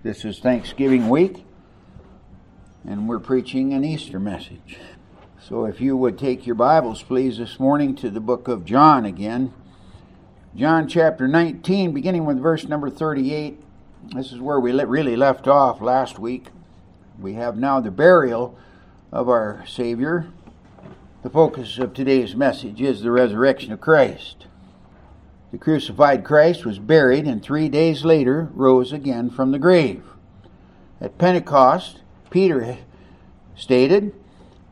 This is Thanksgiving week, and we're preaching an Easter message. So if you would take your Bibles, please, this morning to the book of John again. John chapter 19, beginning with verse number 38. This is where we really left off last week. We have now the burial of our Savior. The focus of today's message is the resurrection of Christ. The crucified Christ was buried and three days later rose again from the grave. At Pentecost, Peter stated,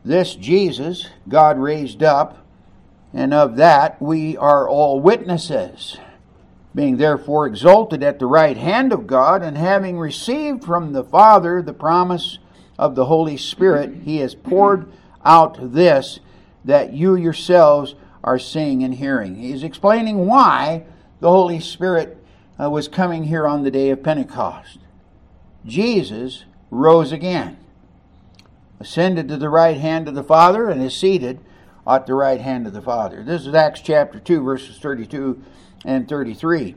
This Jesus God raised up, and of that we are all witnesses. Being therefore exalted at the right hand of God, and having received from the Father the promise of the Holy Spirit, he has poured out this that you yourselves are seeing and hearing. He's explaining why the Holy Spirit uh, was coming here on the day of Pentecost. Jesus rose again, ascended to the right hand of the Father, and is seated at the right hand of the Father. This is Acts chapter 2, verses 32 and 33.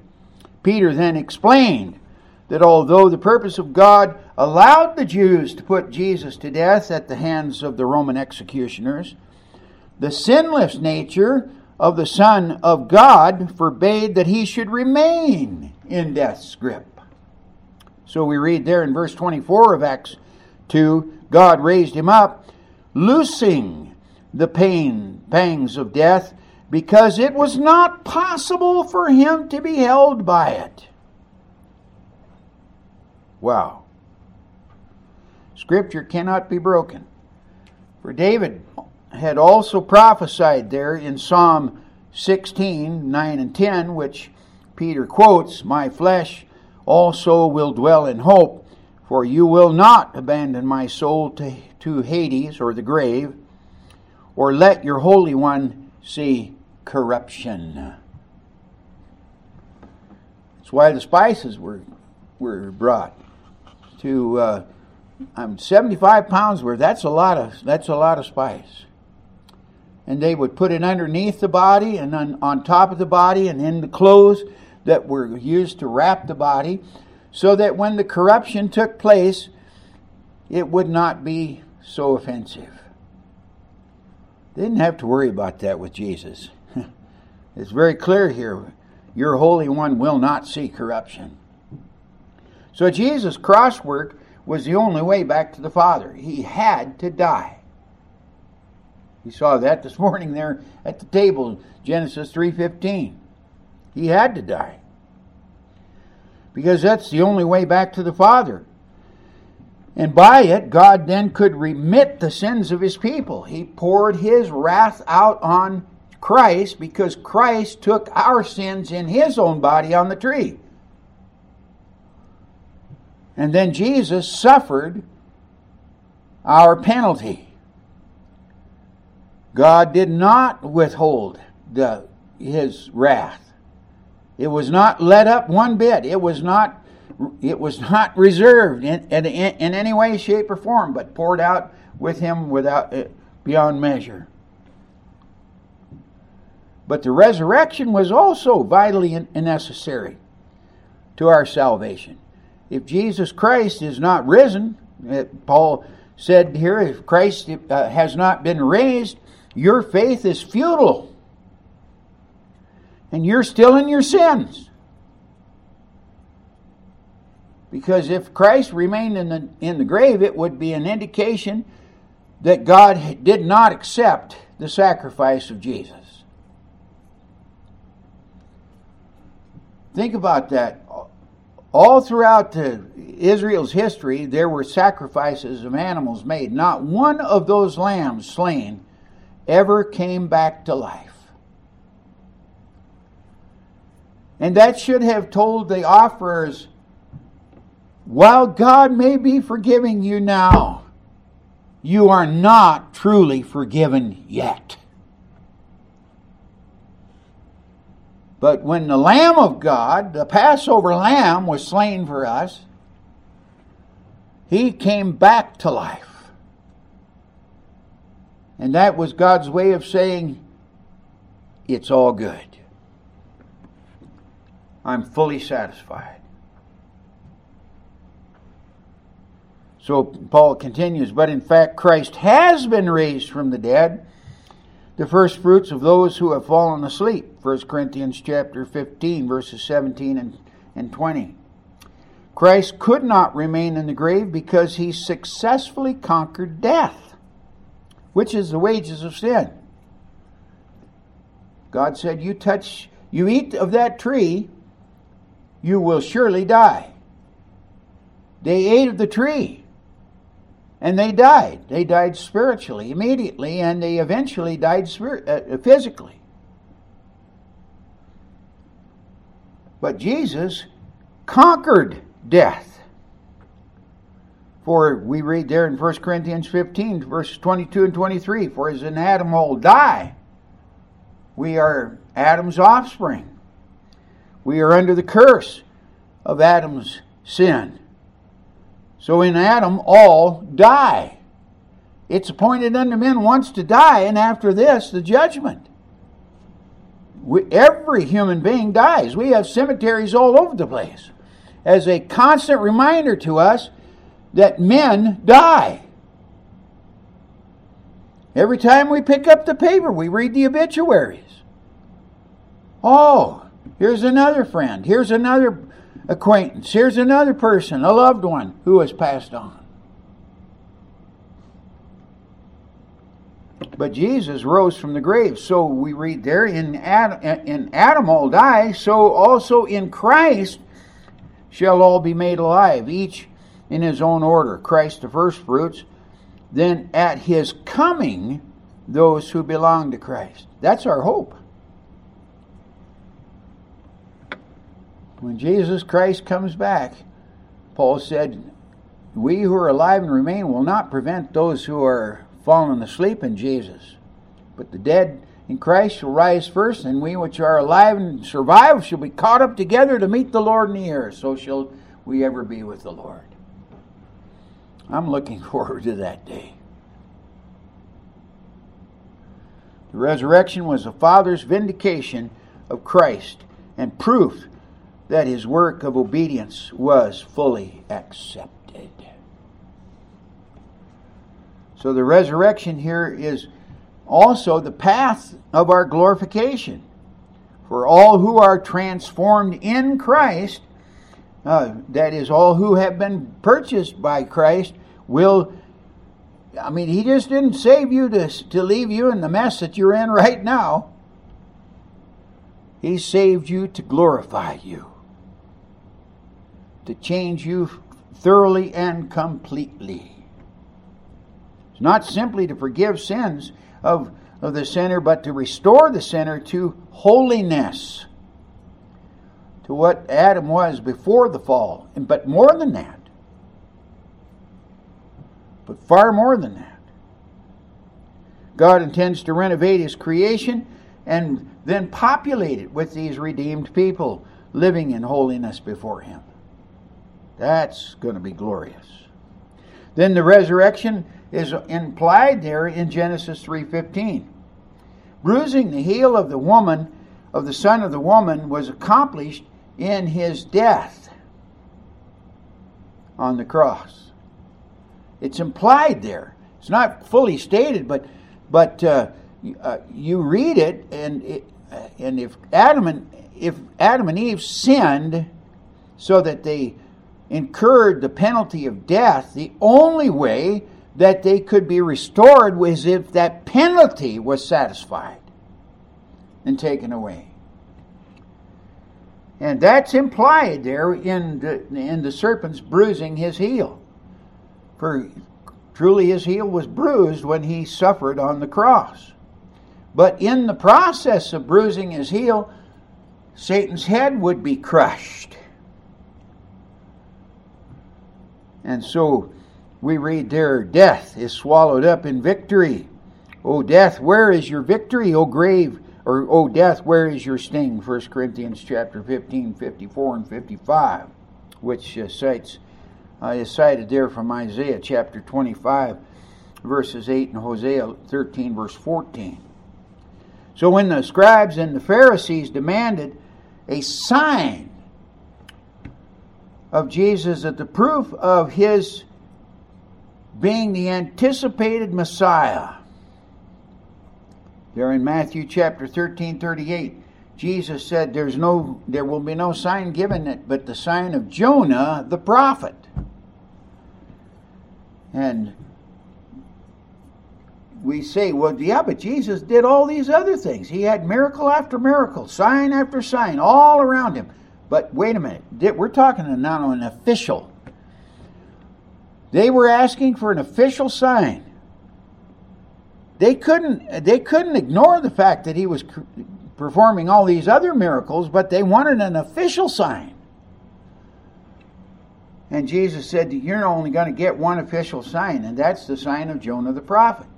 Peter then explained that although the purpose of God allowed the Jews to put Jesus to death at the hands of the Roman executioners, the sinless nature of the Son of God forbade that he should remain in death's grip. So we read there in verse 24 of Acts 2 God raised him up, loosing the pain, pangs of death, because it was not possible for him to be held by it. Wow. Scripture cannot be broken. For David had also prophesied there in Psalm 16, 9 and 10, which Peter quotes, My flesh also will dwell in hope, for you will not abandon my soul to, to Hades or the grave, or let your Holy One see corruption. That's why the spices were, were brought to uh, I'm 75 pounds worth. That's a lot of that's a lot of spice and they would put it underneath the body and on, on top of the body and in the clothes that were used to wrap the body, so that when the corruption took place, it would not be so offensive. They didn't have to worry about that with Jesus. it's very clear here your Holy One will not see corruption. So Jesus' cross work was the only way back to the Father. He had to die. We saw that this morning there at the table, Genesis 3:15. He had to die. Because that's the only way back to the Father. And by it, God then could remit the sins of his people. He poured his wrath out on Christ because Christ took our sins in his own body on the tree. And then Jesus suffered our penalty. God did not withhold the, his wrath. It was not let up one bit. It was not it was not reserved in, in, in any way, shape, or form, but poured out with him without uh, beyond measure. But the resurrection was also vitally necessary to our salvation. If Jesus Christ is not risen, Paul said here, if Christ uh, has not been raised, your faith is futile. And you're still in your sins. Because if Christ remained in the, in the grave, it would be an indication that God did not accept the sacrifice of Jesus. Think about that. All throughout Israel's history, there were sacrifices of animals made. Not one of those lambs slain ever came back to life. And that should have told the offerers, while God may be forgiving you now, you are not truly forgiven yet. But when the Lamb of God, the Passover Lamb, was slain for us, he came back to life. And that was God's way of saying, it's all good. I'm fully satisfied. So Paul continues, but in fact Christ has been raised from the dead, the first fruits of those who have fallen asleep. 1 Corinthians chapter 15 verses 17 and, and 20. Christ could not remain in the grave because he successfully conquered death, which is the wages of sin. God said, You touch, you eat of that tree, you will surely die. They ate of the tree and they died. They died spiritually immediately and they eventually died spirit, uh, physically. But Jesus conquered death. For we read there in 1 Corinthians 15, verses 22 and 23 For as in Adam all die, we are Adam's offspring. We are under the curse of Adam's sin. So in Adam, all die. It's appointed unto men once to die, and after this, the judgment. We, every human being dies. We have cemeteries all over the place as a constant reminder to us that men die. Every time we pick up the paper, we read the obituaries. Oh, here's another friend. Here's another acquaintance. Here's another person, a loved one who has passed on. But Jesus rose from the grave. So we read there in Adam, in Adam all die, so also in Christ shall all be made alive, each in his own order. Christ the firstfruits, then at his coming, those who belong to Christ. That's our hope. When Jesus Christ comes back, Paul said, We who are alive and remain will not prevent those who are fallen asleep in Jesus. But the dead in Christ shall rise first, and we which are alive and survive shall be caught up together to meet the Lord in the air. So shall we ever be with the Lord. I'm looking forward to that day. The resurrection was the Father's vindication of Christ and proof that his work of obedience was fully accepted. So the resurrection here is also the path of our glorification. For all who are transformed in Christ, uh, that is, all who have been purchased by Christ, will. I mean, He just didn't save you to, to leave you in the mess that you're in right now. He saved you to glorify you to change you thoroughly and completely. It's not simply to forgive sins of, of the sinner, but to restore the sinner to holiness, to what Adam was before the fall. But more than that, but far more than that. God intends to renovate his creation and then populate it with these redeemed people living in holiness before him. That's going to be glorious. Then the resurrection is implied there in Genesis 3:15. Bruising the heel of the woman of the son of the woman was accomplished in his death on the cross. It's implied there. It's not fully stated, but but uh, uh, you read it, and it, and if Adam and if Adam and Eve sinned, so that they incurred the penalty of death, the only way that they could be restored was if that penalty was satisfied and taken away. And that's implied there in the, in the serpent's bruising his heel. For truly his heel was bruised when he suffered on the cross. But in the process of bruising his heel, Satan's head would be crushed. And so we read there, death is swallowed up in victory. O death, where is your victory? O grave, or O death, where is your sting? 1 Corinthians chapter 15, 54 and 55, which uh, cites, uh, is cited there from Isaiah chapter 25, verses 8 and Hosea 13, verse 14. So when the scribes and the Pharisees demanded a sign of Jesus that the proof of his being the anticipated Messiah. There in Matthew chapter 13, 38, Jesus said, There's no there will be no sign given it but the sign of Jonah the prophet. And we say, well, yeah, but Jesus did all these other things. He had miracle after miracle, sign after sign, all around him. But wait a minute, we're talking now an official. They were asking for an official sign. They couldn't. They couldn't ignore the fact that he was performing all these other miracles, but they wanted an official sign. And Jesus said, You're only going to get one official sign, and that's the sign of Jonah the prophet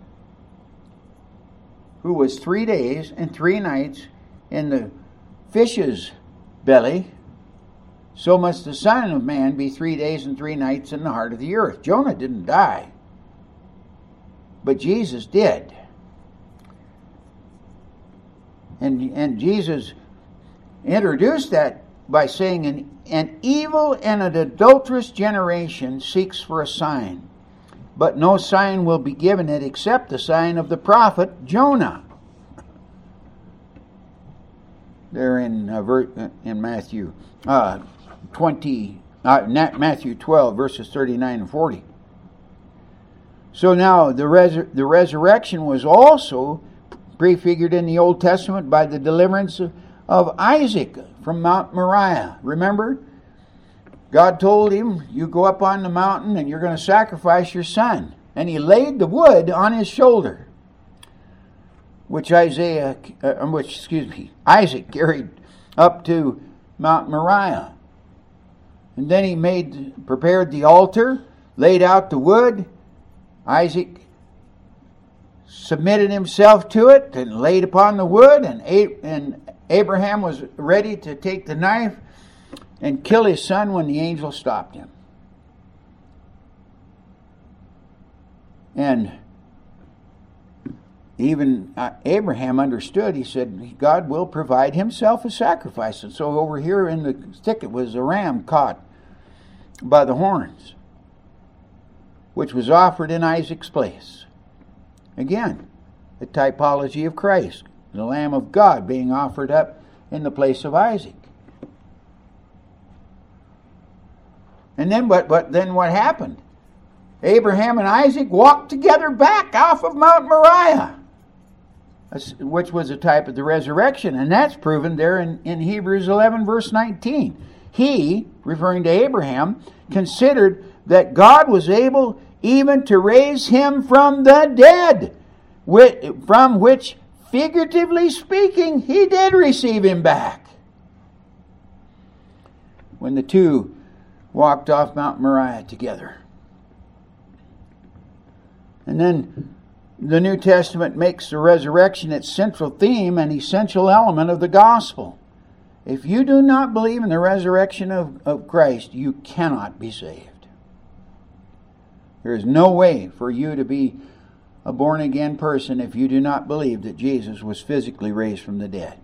who was three days and three nights in the fish's belly, so must the Son of Man be three days and three nights in the heart of the earth. Jonah didn't die, but Jesus did. And, and Jesus introduced that by saying, an, an evil and an adulterous generation seeks for a sign but no sign will be given it except the sign of the prophet Jonah. There in uh, uh in Matthew uh, twenty, uh, Matthew twelve, verses thirty nine and forty. So now the res- the resurrection was also prefigured in the Old Testament by the deliverance of, of Isaac from Mount Moriah. Remember, God told him, You go up on the mountain and you're going to sacrifice your son. And he laid the wood on his shoulder, which Isaiah, uh, which, excuse me, Isaac carried up to Mount Moriah. And then he made, prepared the altar, laid out the wood. Isaac submitted himself to it and laid upon the wood, and, Abraham was ready to take the knife and kill his son when the angel stopped him. And even uh, Abraham understood. He said, God will provide himself a sacrifice. And so over here in the thicket was a ram caught by the horns, which was offered in Isaac's place. Again, the typology of Christ, the Lamb of God being offered up in the place of Isaac. And then what, what then what happened? Abraham and Isaac walked together back off of Mount Moriah, which was a type of the resurrection, and that's proven there in, in Hebrews 11, verse 19. He, referring to Abraham, considered that God was able even to raise him from the dead, from which, figuratively speaking, he did receive him back. When the two walked off Mount Moriah together. And then the New Testament makes the resurrection its central theme and essential element of the gospel. If you do not believe in the resurrection of, of Christ, you cannot be saved. There is no way for you to be a born again person if you do not believe that Jesus was physically raised from the dead.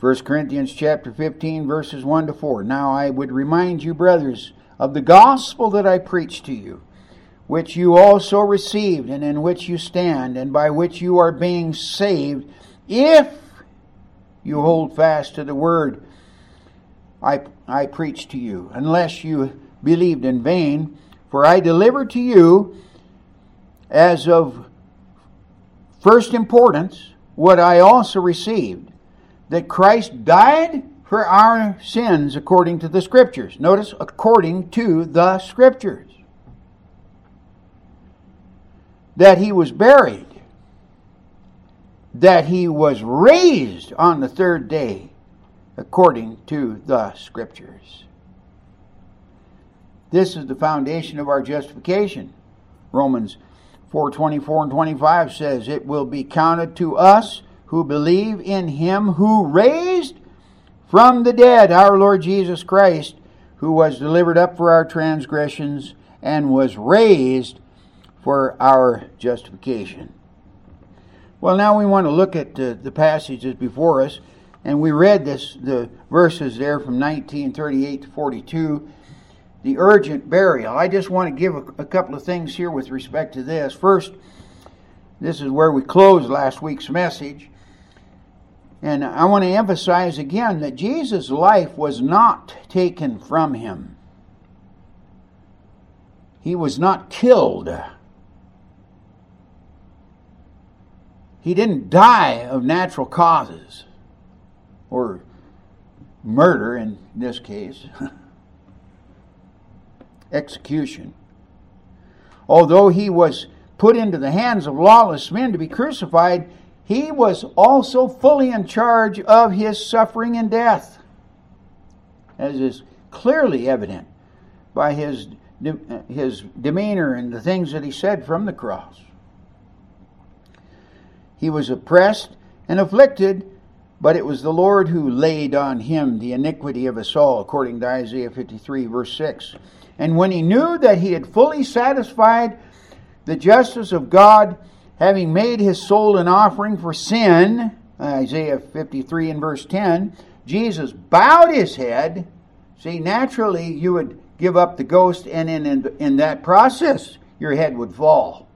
1 Corinthians chapter 15 verses 1 to 4. Now I would remind you brothers of the gospel that I preached to you, which you also received and in which you stand and by which you are being saved if you hold fast to the word I I preached to you, unless you believed in vain, for I delivered to you as of first importance what I also received that Christ died for our sins according to the Scriptures. Notice, according to the Scriptures. That he was buried. That he was raised on the third day according to the Scriptures. This is the foundation of our justification. Romans 4 24 and 25 says, It will be counted to us who believe in him who raised from the dead our Lord Jesus Christ, who was delivered up for our transgressions and was raised for our justification. Well, now we want to look at uh, the passages before us, and we read this the verses there from 1938 to 42. the urgent burial. I just want to give a, a couple of things here with respect to this. First, this is where we closed last week's message. And I want to emphasize again that Jesus' life was not taken from him. He was not killed. He didn't die of natural causes or murder in this case, execution. Although he was put into the hands of lawless men to be crucified, he was also fully in charge of his suffering and death, as is clearly evident by his, his demeanor and the things that he said from the cross. He was oppressed and afflicted, but it was the Lord who laid on him the iniquity of us all, according to Isaiah 53, verse 6. And when he knew that he had fully satisfied the justice of God, having made his soul an offering for sin, Isaiah 53 and verse 10, Jesus bowed his head. See, naturally, you would give up the ghost, and in, in, in that process, your head would fall.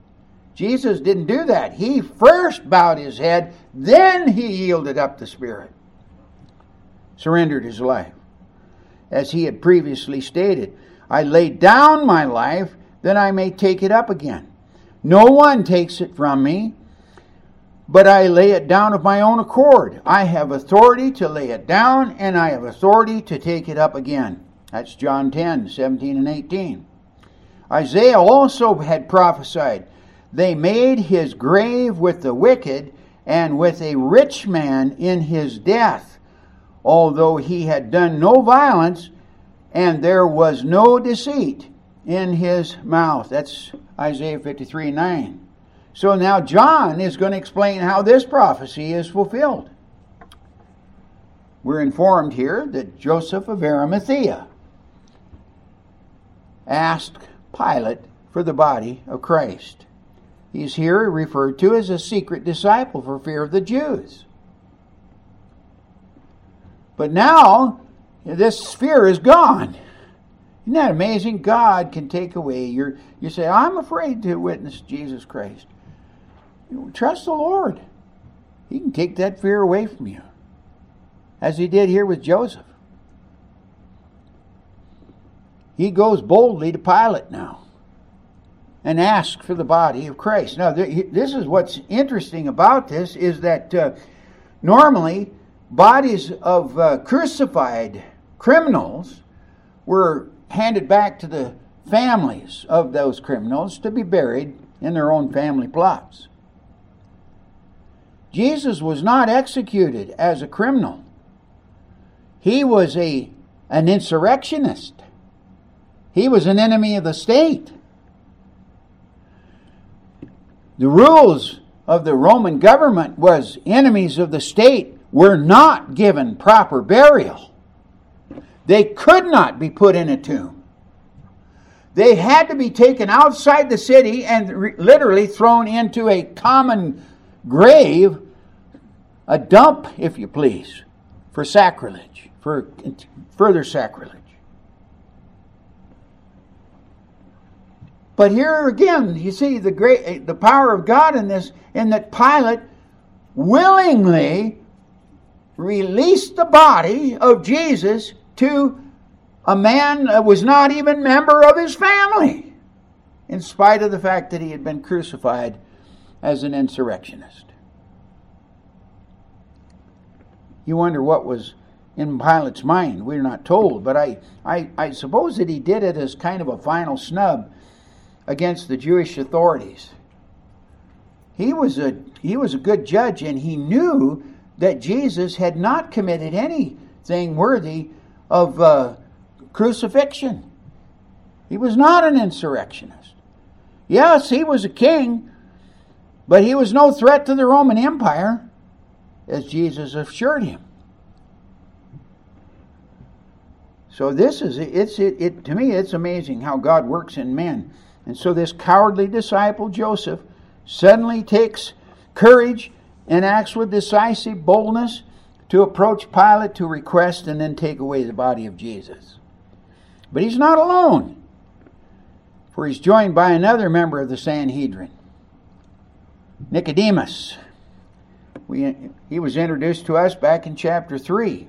Jesus didn't do that. He first bowed his head, then he yielded up the Spirit, surrendered his life. As he had previously stated, I lay down my life that I may take it up again. No one takes it from me, but I lay it down of my own accord. I have authority to lay it down, and I have authority to take it up again. That's John 10, 17 and 18. Isaiah also had prophesied, They made his grave with the wicked and with a rich man in his death, although he had done no violence, and there was no deceit in his mouth. That's Isaiah 53 9. So now John is going to explain how this prophecy is fulfilled. We're informed here that Joseph of Arimathea asked Pilate for the body of Christ. He's here referred to as a secret disciple for fear of the Jews. But now, this fear is gone. Isn't that amazing? God can take away your. You say, I'm afraid to witness Jesus Christ. Trust the Lord. He can take that fear away from you, as He did here with Joseph. He goes boldly to Pilate now and ask for the body of Christ. Now, this is what's interesting about this is that uh, normally bodies of uh, crucified criminals were handed back to the families of those criminals to be buried in their own family plots. Jesus was not executed as a criminal. He was a an insurrectionist. He was an enemy of the state. The rules of the Roman government was enemies of the state were not given proper burial. They could not be put in a tomb. They had to be taken outside the city and re- literally thrown into a common grave, a dump, if you please, for sacrilege, for further sacrilege. But here again, you see the great eh, the power of God in this, in that Pilate willingly released the body of Jesus to a man that was not even member of his family, in spite of the fact that he had been crucified as an insurrectionist. You wonder what was in Pilate's mind. We're not told, but I, I, I suppose that he did it as kind of a final snub against the Jewish authorities. He was a he was a good judge, and he knew that Jesus had not committed anything worthy of uh, crucifixion. He was not an insurrectionist. Yes, he was a king, but he was no threat to the Roman Empire, as Jesus assured him. So this is it's it, it to me it's amazing how God works in men. And so this cowardly disciple Joseph suddenly takes courage and acts with decisive boldness to approach Pilate to request and then take away the body of Jesus. But he's not alone, for he's joined by another member of the Sanhedrin, Nicodemus. We, he was introduced to us back in chapter 3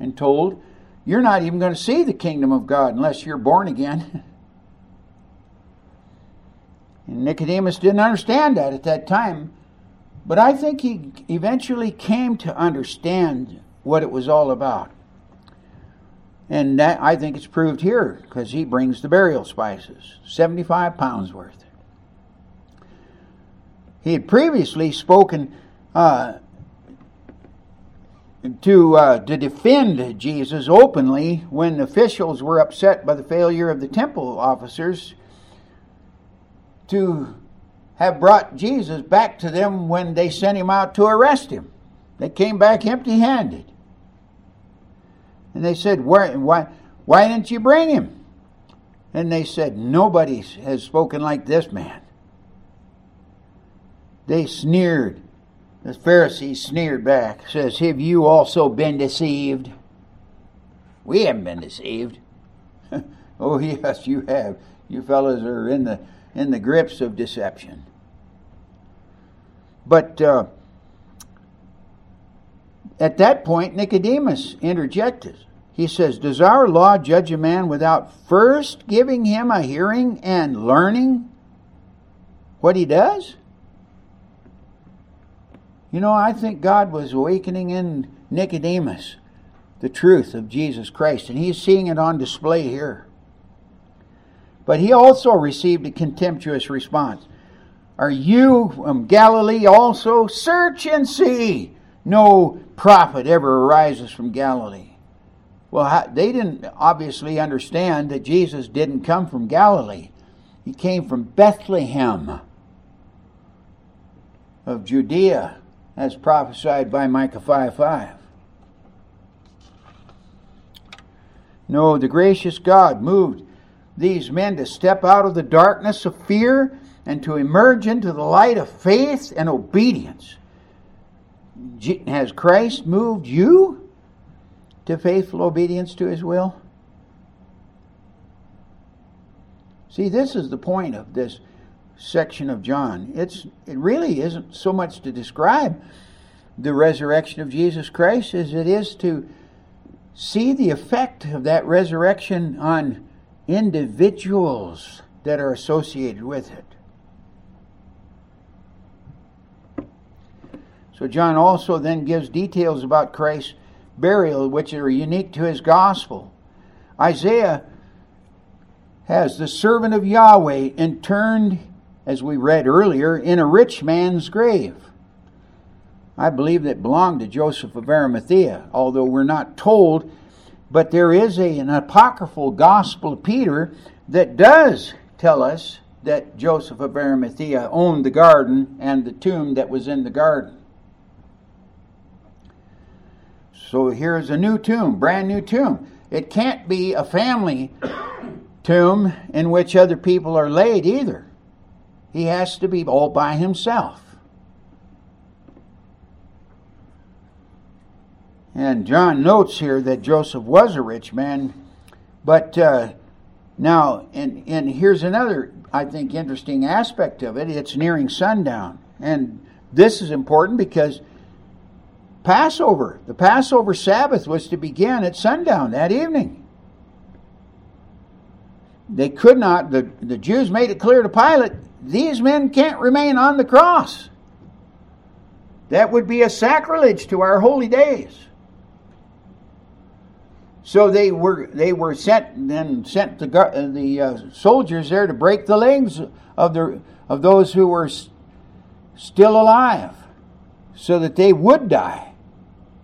and told, You're not even going to see the kingdom of God unless you're born again. And Nicodemus didn't understand that at that time, but I think he eventually came to understand what it was all about. And that, I think it's proved here because he brings the burial spices, 75 pounds worth. He had previously spoken uh, to uh, to defend Jesus openly when officials were upset by the failure of the temple officers to have brought Jesus back to them when they sent him out to arrest him. They came back empty handed. And they said, why, why, why didn't you bring him? And they said, Nobody has spoken like this man. They sneered. The Pharisees sneered back, says, Have you also been deceived? We haven't been deceived. oh, yes, you have. You fellows are in the in the grips of deception. But uh, at that point, Nicodemus interjected. He says, Does our law judge a man without first giving him a hearing and learning what he does? You know, I think God was awakening in Nicodemus the truth of Jesus Christ, and he's seeing it on display here. But he also received a contemptuous response. Are you from Galilee also? Search and see. No prophet ever arises from Galilee. Well, they didn't obviously understand that Jesus didn't come from Galilee. He came from Bethlehem of Judea, as prophesied by Micah 5 5. No, the gracious God moved these men to step out of the darkness of fear and to emerge into the light of faith and obedience. Has Christ moved you to faithful obedience to his will? See, this is the point of this section of John. It's it really isn't so much to describe the resurrection of Jesus Christ as it is to see the effect of that resurrection on individuals that are associated with it. So, John also then gives details about Christ's burial, which are unique to his gospel. Isaiah has the servant of Yahweh interned, as we read earlier, in a rich man's grave. I believe that belonged to Joseph of Arimathea, although we're not told but there is a, an apocryphal Gospel of Peter that does tell us that Joseph of Arimathea owned the garden and the tomb that was in the garden. So here's a new tomb, brand new tomb. It can't be a family tomb in which other people are laid either. He has to be all by himself. And John notes here that Joseph was a rich man, but uh, now, and, and here's another, I think, interesting aspect of it. It's nearing sundown. And this is important because Passover, the Passover Sabbath was to begin at sundown that evening. They could not, the, the Jews made it clear to Pilate, these men can't remain on the cross. That would be a sacrilege to our holy days. So they were they were sent then sent the the uh, soldiers there to break the legs of the of those who were s- still alive, so that they would die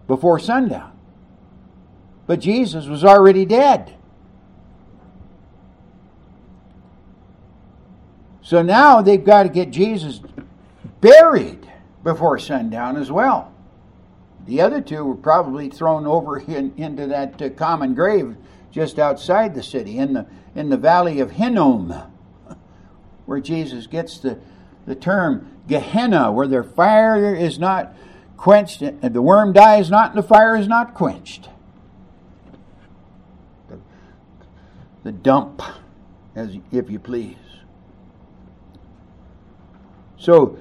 before sundown. But Jesus was already dead. So now they've got to get Jesus buried before sundown as well. The other two were probably thrown over in, into that uh, common grave just outside the city, in the in the valley of Hinnom, where Jesus gets the the term Gehenna, where their fire is not quenched, and the worm dies not, and the fire is not quenched. the dump, as if you please. So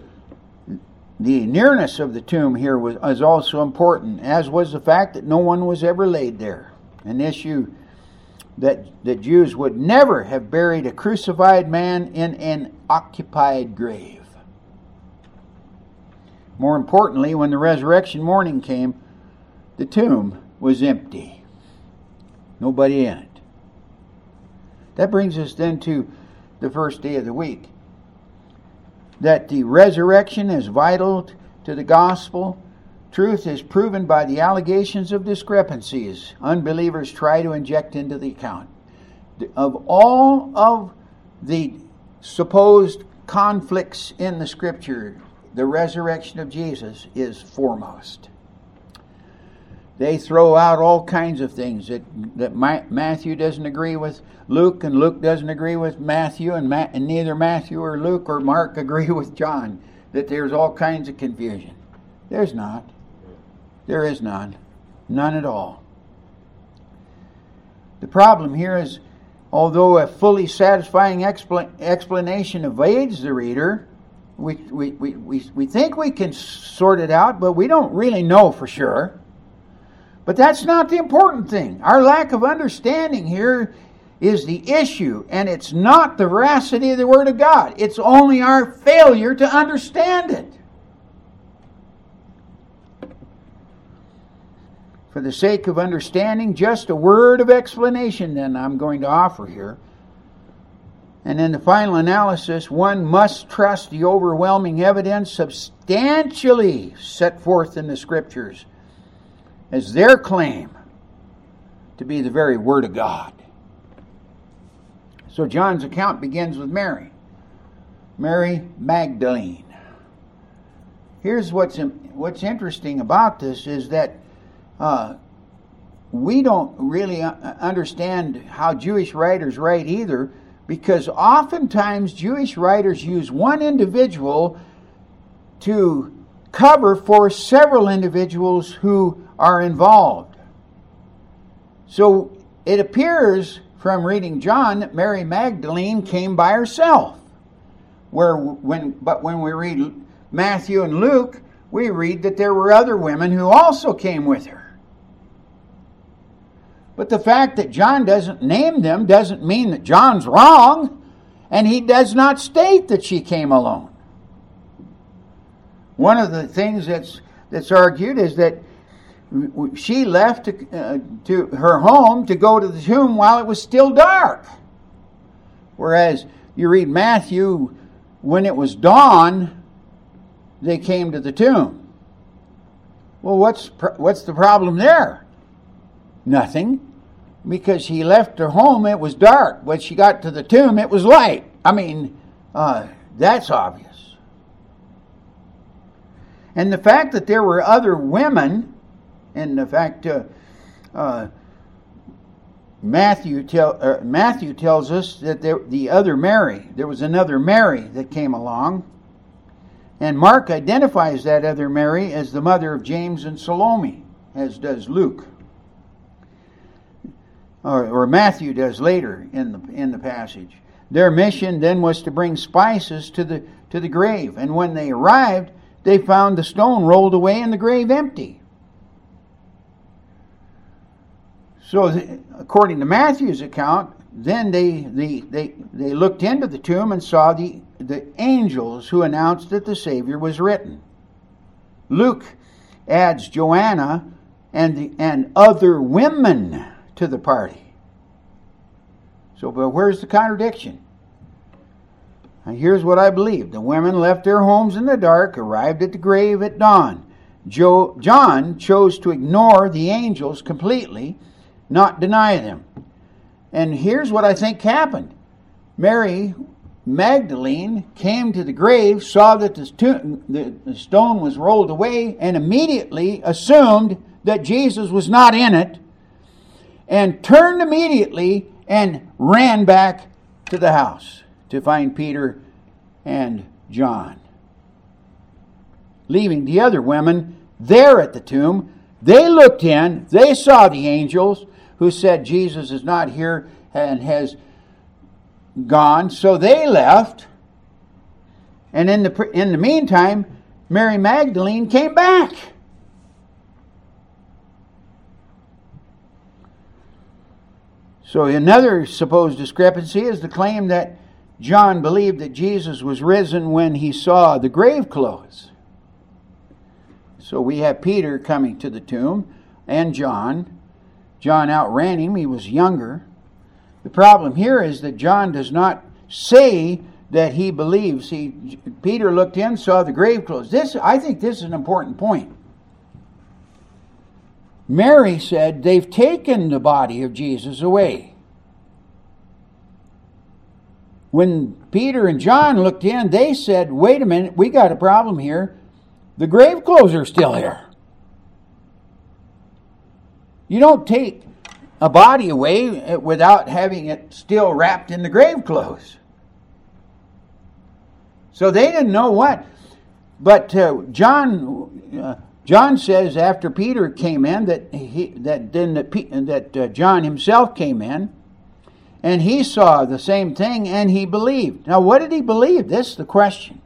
the nearness of the tomb here was, also important, as was the fact that no one was ever laid there. An issue that the Jews would never have buried a crucified man in an occupied grave. More importantly, when the resurrection morning came, the tomb was empty. Nobody in it. That brings us then to the first day of the week. That the resurrection is vital to the gospel. Truth is proven by the allegations of discrepancies unbelievers try to inject into the account. Of all of the supposed conflicts in the scripture, the resurrection of Jesus is foremost. They throw out all kinds of things that, that Matthew doesn't agree with Luke, and Luke doesn't agree with Matthew, and, Ma- and neither Matthew or Luke or Mark agree with John, that there's all kinds of confusion. There's not. There is none. None at all. The problem here is, although a fully satisfying expl- explanation evades the reader, we, we, we, we, we think we can sort it out, but we don't really know for sure. But that's not the important thing. Our lack of understanding here is the issue, and it's not the veracity of the Word of God. It's only our failure to understand it. For the sake of understanding, just a word of explanation then I'm going to offer here. And in the final analysis, one must trust the overwhelming evidence substantially set forth in the Scriptures as their claim to be the very Word of God. So John's account begins with Mary, Mary Magdalene. Here's what's what's interesting about this is that uh, we don't really understand how Jewish writers write either because oftentimes Jewish writers use one individual to cover for several individuals who are involved. So it appears from reading John that Mary Magdalene came by herself. Where when but when we read Matthew and Luke, we read that there were other women who also came with her. But the fact that John doesn't name them doesn't mean that John's wrong, and he does not state that she came alone. One of the things that's that's argued is that she left to, uh, to her home to go to the tomb while it was still dark. Whereas you read Matthew, when it was dawn, they came to the tomb. Well, what's what's the problem there? Nothing. Because she left her home, it was dark. When she got to the tomb, it was light. I mean, uh, that's obvious. And the fact that there were other women, and the fact uh, uh, Matthew, tell, uh, Matthew tells us that there, the other Mary, there was another Mary that came along. And Mark identifies that other Mary as the mother of James and Salome, as does Luke or, or Matthew does later in the, in the passage. Their mission then was to bring spices to the, to the grave. And when they arrived, they found the stone rolled away and the grave empty. So, according to Matthew's account, then they, they, they, they looked into the tomb and saw the, the angels who announced that the Savior was written. Luke adds Joanna and, the, and other women to the party. So, but where's the contradiction? Here's what I believe the women left their homes in the dark, arrived at the grave at dawn. Jo- John chose to ignore the angels completely, not deny them. And here's what I think happened Mary Magdalene came to the grave, saw that the, the stone was rolled away, and immediately assumed that Jesus was not in it and turned immediately and ran back to the house to find Peter and John. Leaving the other women there at the tomb, they looked in, they saw the angels who said Jesus is not here, and has gone, so they left. And in the in the meantime, Mary Magdalene came back. So another supposed discrepancy is the claim that John believed that Jesus was risen when he saw the grave clothes. So we have Peter coming to the tomb and John. John outran him, he was younger. The problem here is that John does not say that he believes. He Peter looked in, saw the grave clothes. This I think this is an important point. Mary said, They've taken the body of Jesus away. When Peter and John looked in, they said, Wait a minute, we got a problem here. The grave clothes are still here. You don't take a body away without having it still wrapped in the grave clothes. So they didn't know what. But uh, John, uh, John says after Peter came in that he that then that, that uh, John himself came in, and he saw the same thing and he believed. Now, what did he believe? This is the question.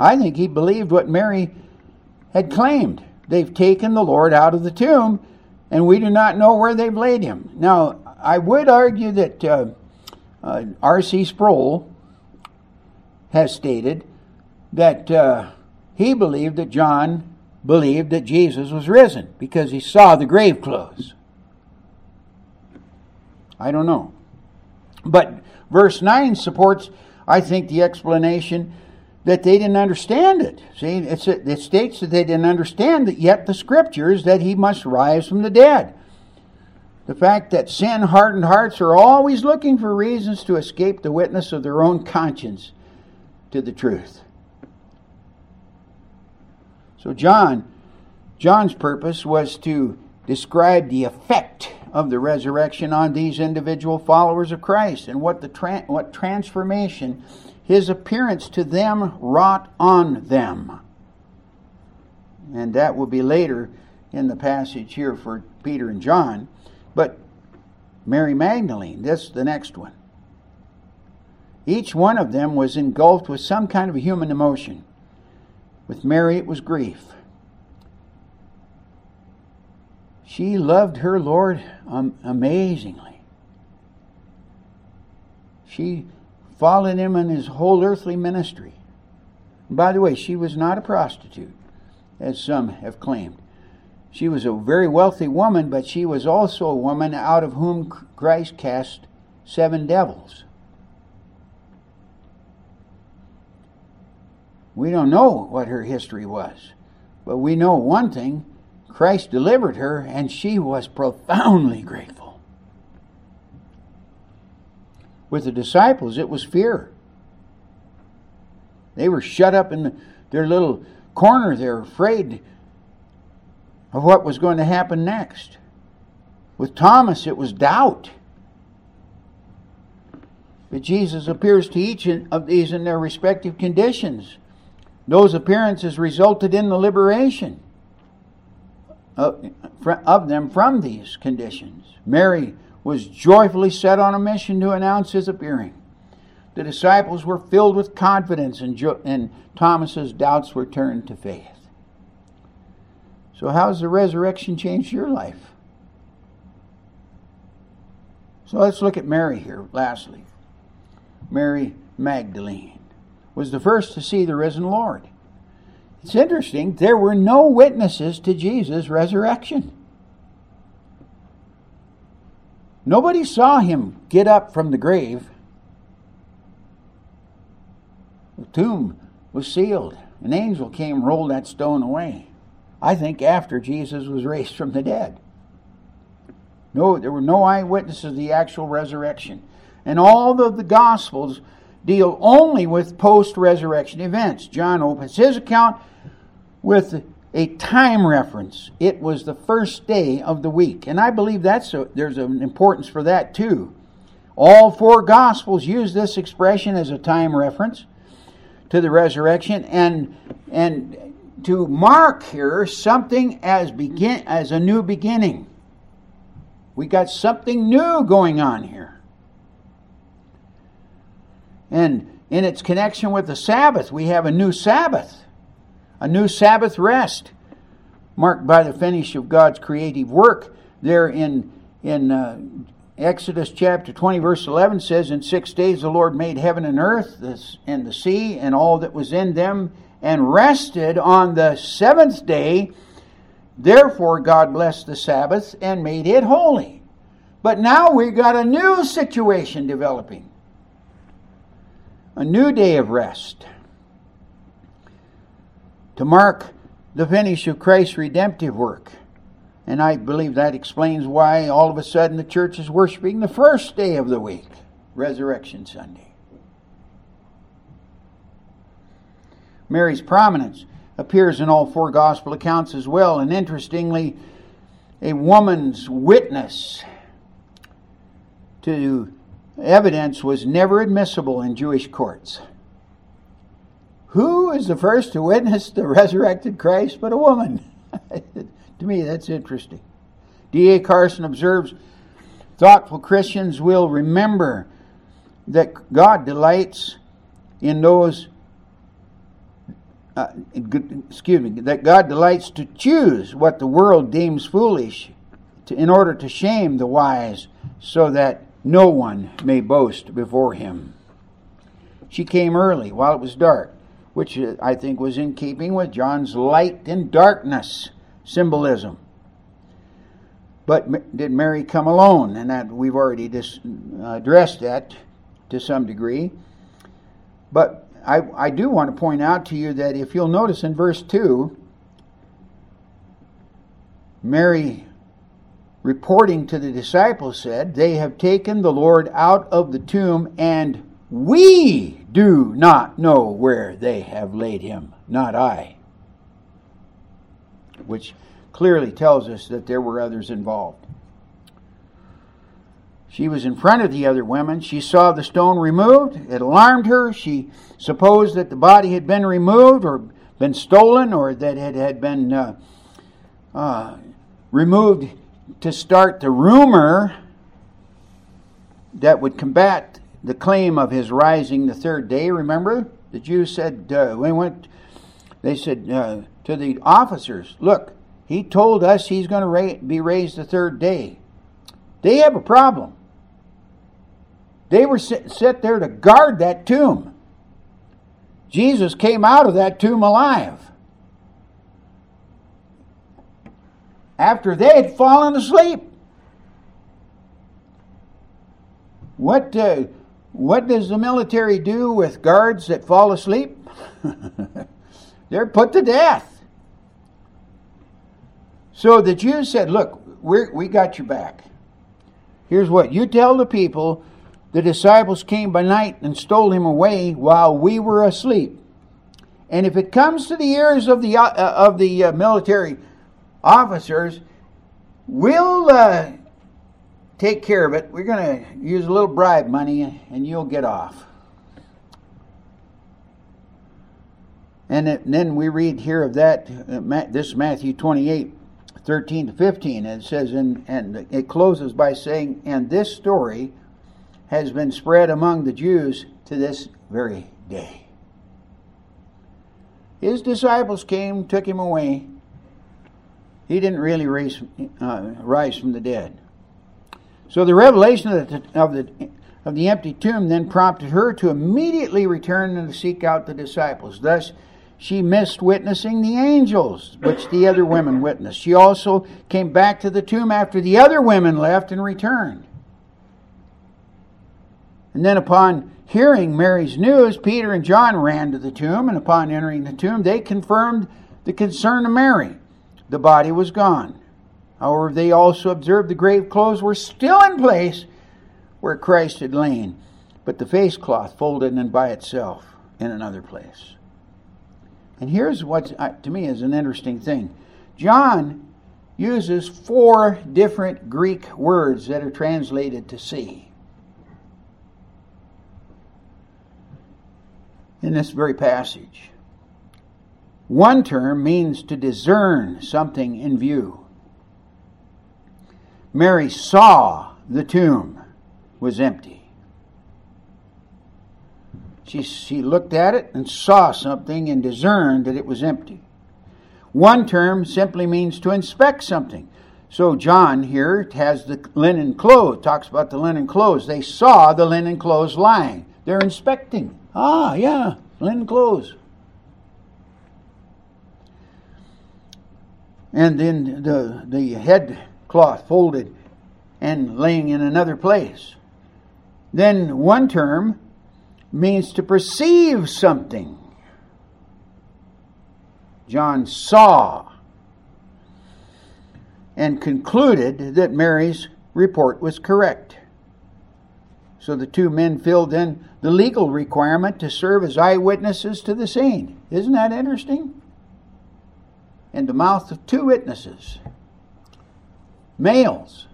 I think he believed what Mary had claimed. They've taken the Lord out of the tomb, and we do not know where they've laid him. Now, I would argue that uh, uh, R.C. Sproul has stated that uh, he believed that John believed that Jesus was risen because he saw the grave clothes. I don't know. But verse 9 supports, I think, the explanation that they didn't understand it. See, it states that they didn't understand that yet the scriptures that he must rise from the dead. The fact that sin hardened hearts are always looking for reasons to escape the witness of their own conscience to the truth. So John, John's purpose was to describe the effect of the resurrection on these individual followers of Christ and what the tra- what transformation his appearance to them wrought on them. And that will be later in the passage here for Peter and John. But Mary Magdalene, this the next one. Each one of them was engulfed with some kind of human emotion. With Mary, it was grief. She loved her Lord um, amazingly. She followed him in his whole earthly ministry. By the way, she was not a prostitute, as some have claimed. She was a very wealthy woman, but she was also a woman out of whom Christ cast seven devils. We don't know what her history was, but we know one thing Christ delivered her, and she was profoundly grateful. With the disciples, it was fear. They were shut up in their little corner They're afraid of what was going to happen next. With Thomas, it was doubt. But Jesus appears to each of these in their respective conditions. Those appearances resulted in the liberation of, them from these conditions. Mary was joyfully set on a mission to announce his appearing. The disciples were filled with confidence, and, jo- and Thomas's doubts were turned to faith. So, how has the resurrection changed your life? So, let's look at Mary here, lastly. Mary Magdalene was the first to see the risen Lord. It's interesting, there were no witnesses to Jesus' resurrection. Nobody saw him get up from the grave. The tomb was sealed. An angel came, and rolled that stone away. I think after Jesus was raised from the dead. No, there were no eyewitnesses of the actual resurrection. And all of the Gospels deal only with post resurrection events. John opens his account with a time reference. It was the first day of the week. And I believe that's a, there's an importance for that too. All four Gospels use this expression as a time reference to the resurrection and and to mark here something as begin as a new beginning. We got something new going on here. And in its connection with the Sabbath, we have a new Sabbath, a new Sabbath rest, marked by the finish of God's creative work. There in in uh, Exodus chapter 20, verse 11 says, In six days the Lord made heaven and earth and the sea and all that was in them, and rested on the seventh day. Therefore, God blessed the Sabbath and made it holy. But now we've got a new situation developing a new day of rest to mark the finish of Christ's redemptive work. And I believe that explains why all of a sudden the church is worshiping the first day of the week, Resurrection Sunday. Mary's prominence appears in all four gospel accounts as well, and interestingly, a woman's witness to evidence was never admissible in Jewish courts. Who is the first to witness the resurrected Christ but a woman? to me, that's interesting. D.A. Carson observes thoughtful Christians will remember that God delights in those, uh, excuse me, that God delights to choose what the world deems foolish to, in order to shame the wise, so that no one may boast before him. She came early while it was dark, which uh, I think was in keeping with John's light and darkness symbolism. But did Mary come alone? And that we've already dis- uh, addressed that to some degree. But I, I do want to point out to you that if you'll notice in verse 2, Mary reporting to the disciples said, They have taken the Lord out of the tomb, and we do not know where they have laid him, not I. Which clearly tells us that there were others involved. She was in front of the other women. She saw the stone removed. It alarmed her. She supposed that the body had been removed or been stolen or that it had been uh, uh, removed to start the rumor that would combat the claim of his rising the third day. Remember, the Jews said uh, we went. They said uh, to the officers, "Look, he told us he's going to ra- be raised the third day." They have a problem. They were sit, set there to guard that tomb. Jesus came out of that tomb alive. After they had fallen asleep. What, uh, what does the military do with guards that fall asleep? They're put to death. So the Jews said, Look, we we got your back. Here's what you tell the people the disciples came by night and stole him away while we were asleep. And if it comes to the ears of the, uh, of the uh, military officers, we'll uh, take care of it. We're going to use a little bribe money and you'll get off. And then we read here of that, uh, this Matthew 28, 13 to 15. And it says, and, and it closes by saying, and this story has been spread among the Jews to this very day. His disciples came, took him away, he didn't really uh, rise from the dead. So the revelation of the, of the of the empty tomb then prompted her to immediately return and seek out the disciples. Thus, she missed witnessing the angels, which the other women witnessed. She also came back to the tomb after the other women left and returned. And then, upon hearing Mary's news, Peter and John ran to the tomb, and upon entering the tomb, they confirmed the concern of Mary the body was gone. However, they also observed the grave clothes were still in place where Christ had lain, but the face cloth folded in by itself in another place. And here's what uh, to me is an interesting thing John uses four different Greek words that are translated to see. In this very passage. One term means to discern something in view. Mary saw the tomb was empty. She, she looked at it and saw something and discerned that it was empty. One term simply means to inspect something. So John here has the linen clothes, talks about the linen clothes. They saw the linen clothes lying. They're inspecting. Ah, yeah, linen clothes. And then the, the head cloth folded and laying in another place. Then one term means to perceive something. John saw and concluded that Mary's report was correct. So the two men filled in the legal requirement to serve as eyewitnesses to the scene. Isn't that interesting? In the mouth of two witnesses, males.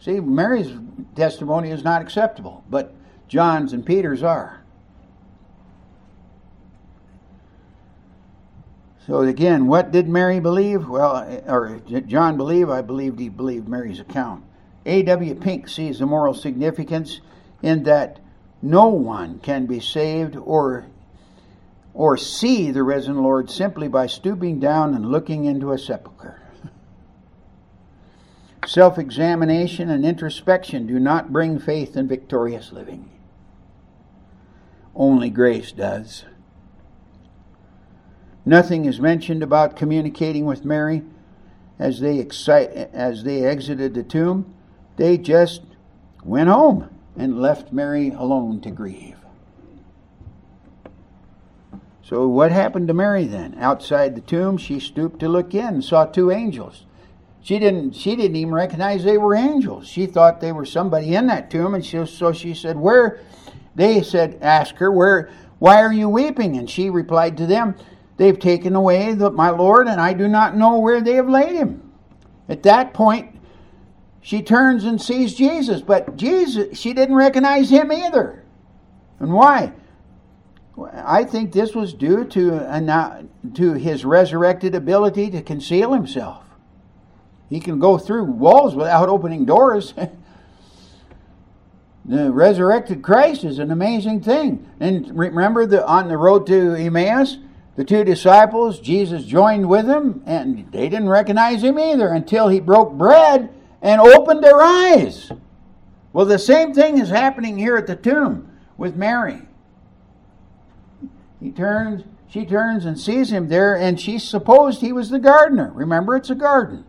See, Mary's testimony is not acceptable, but John's and Peter's are. So again, what did Mary believe? Well, eh, or John believe? I believed he believed Mary's account. A.W. Pink sees the moral significance in that no one can be saved or or see the risen Lord simply by stooping down and looking into a sepulchre. Self examination and introspection do not bring faith and victorious living. Only grace does. Nothing is mentioned about communicating with Mary as they, excite, as they exited the tomb. They just went home and left Mary alone to grieve. So, what happened to Mary then? Outside the tomb, she stooped to look in and saw two angels. She didn't. She didn't even recognize they were angels. She thought they were somebody in that tomb, and she, so she said, "Where?" They said, "Ask her where. Why are you weeping?" And she replied to them, "They've taken away the, my Lord, and I do not know where they have laid him." At that point, she turns and sees Jesus, but Jesus, she didn't recognize him either. And why? I think this was due to, to his resurrected ability to conceal himself. He can go through walls without opening doors. the resurrected Christ is an amazing thing. And remember the on the road to Emmaus, the two disciples, Jesus joined with them, and they didn't recognize him either until he broke bread and opened their eyes. Well, the same thing is happening here at the tomb with Mary. He turns, she turns and sees him there, and she supposed he was the gardener. Remember, it's a garden.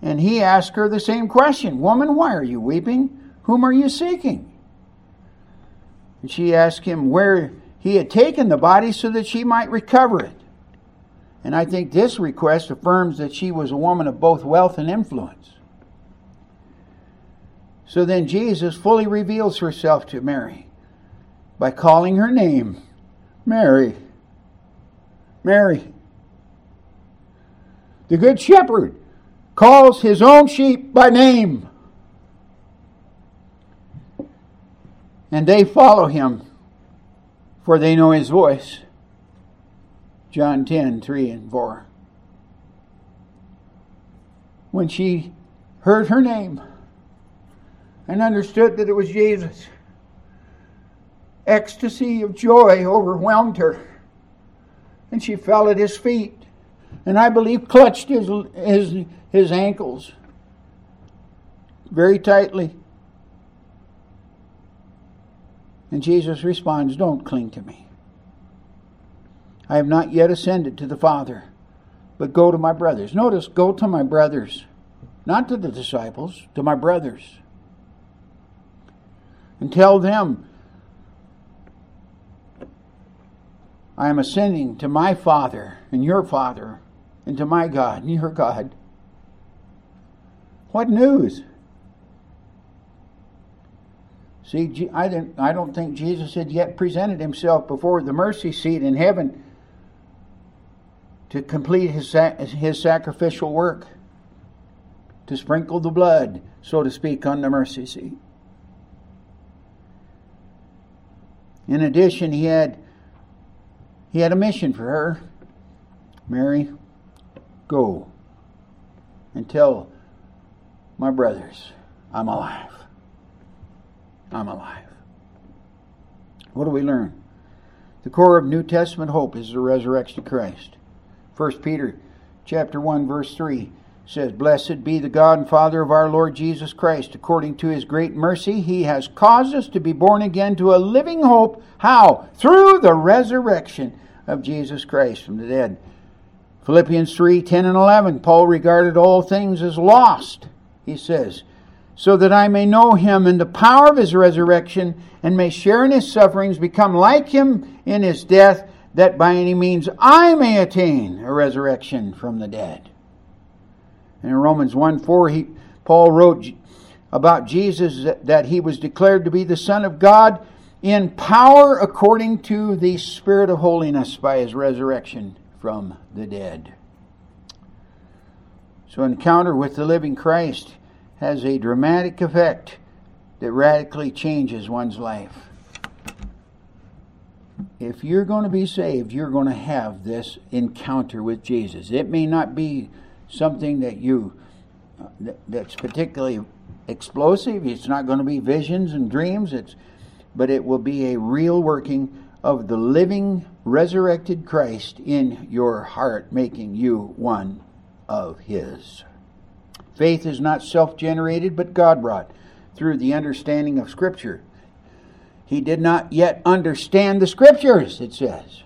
And he asked her the same question Woman, why are you weeping? Whom are you seeking? And she asked him where he had taken the body so that she might recover it. And I think this request affirms that she was a woman of both wealth and influence. So then Jesus fully reveals herself to Mary by calling her name Mary. Mary. The Good Shepherd calls his own sheep by name. And they follow him, for they know his voice. John 10 3 and 4. When she heard her name and understood that it was Jesus, ecstasy of joy overwhelmed her, and she fell at his feet, and I believe clutched his, his, his ankles very tightly. And Jesus responds, Don't cling to me. I have not yet ascended to the Father, but go to my brothers. Notice, go to my brothers, not to the disciples, to my brothers. And tell them, I am ascending to my Father and your Father, and to my God and your God. What news? See, I, didn't, I don't think Jesus had yet presented himself before the mercy seat in heaven to complete his, his sacrificial work, to sprinkle the blood, so to speak, on the mercy seat. In addition, he had he had a mission for her. Mary, go and tell my brothers, I'm alive. I'm alive. What do we learn? The core of New Testament hope is the resurrection of Christ. 1 Peter chapter 1 verse 3 says, Blessed be the God and Father of our Lord Jesus Christ. According to his great mercy, he has caused us to be born again to a living hope. How? Through the resurrection of Jesus Christ from the dead. Philippians 3 10 and 11. Paul regarded all things as lost, he says, so that I may know him in the power of his resurrection and may share in his sufferings, become like him in his death, that by any means I may attain a resurrection from the dead. And in Romans 1 4, he, Paul wrote about Jesus that, that he was declared to be the Son of God in power according to the Spirit of holiness by his resurrection from the dead. So, encounter with the living Christ has a dramatic effect that radically changes one's life. If you're going to be saved, you're going to have this encounter with Jesus. It may not be something that you uh, that's particularly explosive. It's not going to be visions and dreams. It's but it will be a real working of the living resurrected Christ in your heart, making you one of his. Faith is not self-generated but God brought through the understanding of scripture. He did not yet understand the scriptures, it says.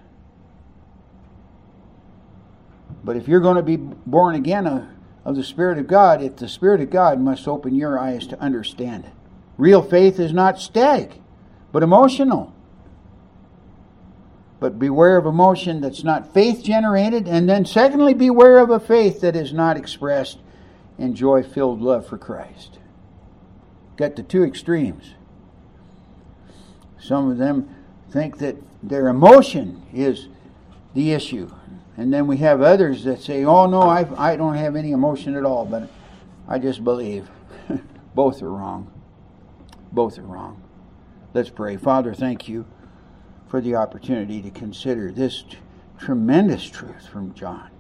But if you're going to be born again uh, of the Spirit of God, if the Spirit of God must open your eyes to understand it. Real faith is not static, but emotional. But beware of emotion that's not faith generated, and then secondly, beware of a faith that is not expressed in joy filled love for Christ. Got the two extremes. Some of them think that their emotion is the issue, and then we have others that say, oh, no, I, I don't have any emotion at all, but I just believe. Both are wrong. Both are wrong. Let's pray. Father, thank you for the opportunity to consider this t- tremendous truth from John.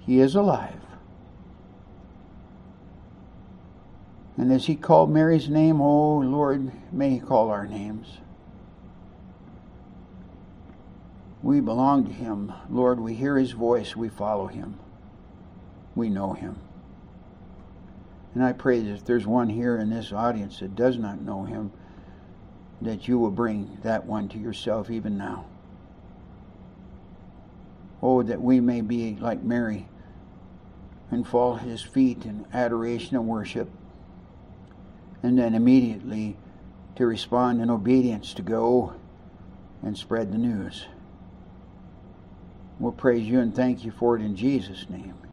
He is alive. And as he called Mary's name, oh Lord, may he call our names. We belong to Him. Lord, we hear His voice, we follow Him, we know Him. And I pray that if there's one here in this audience that does not know Him, that you will bring that one to yourself even now. Oh, that we may be like Mary and fall at His feet in adoration and worship, and then immediately to respond in obedience to go and spread the news. We'll praise you and thank you for it in Jesus' name.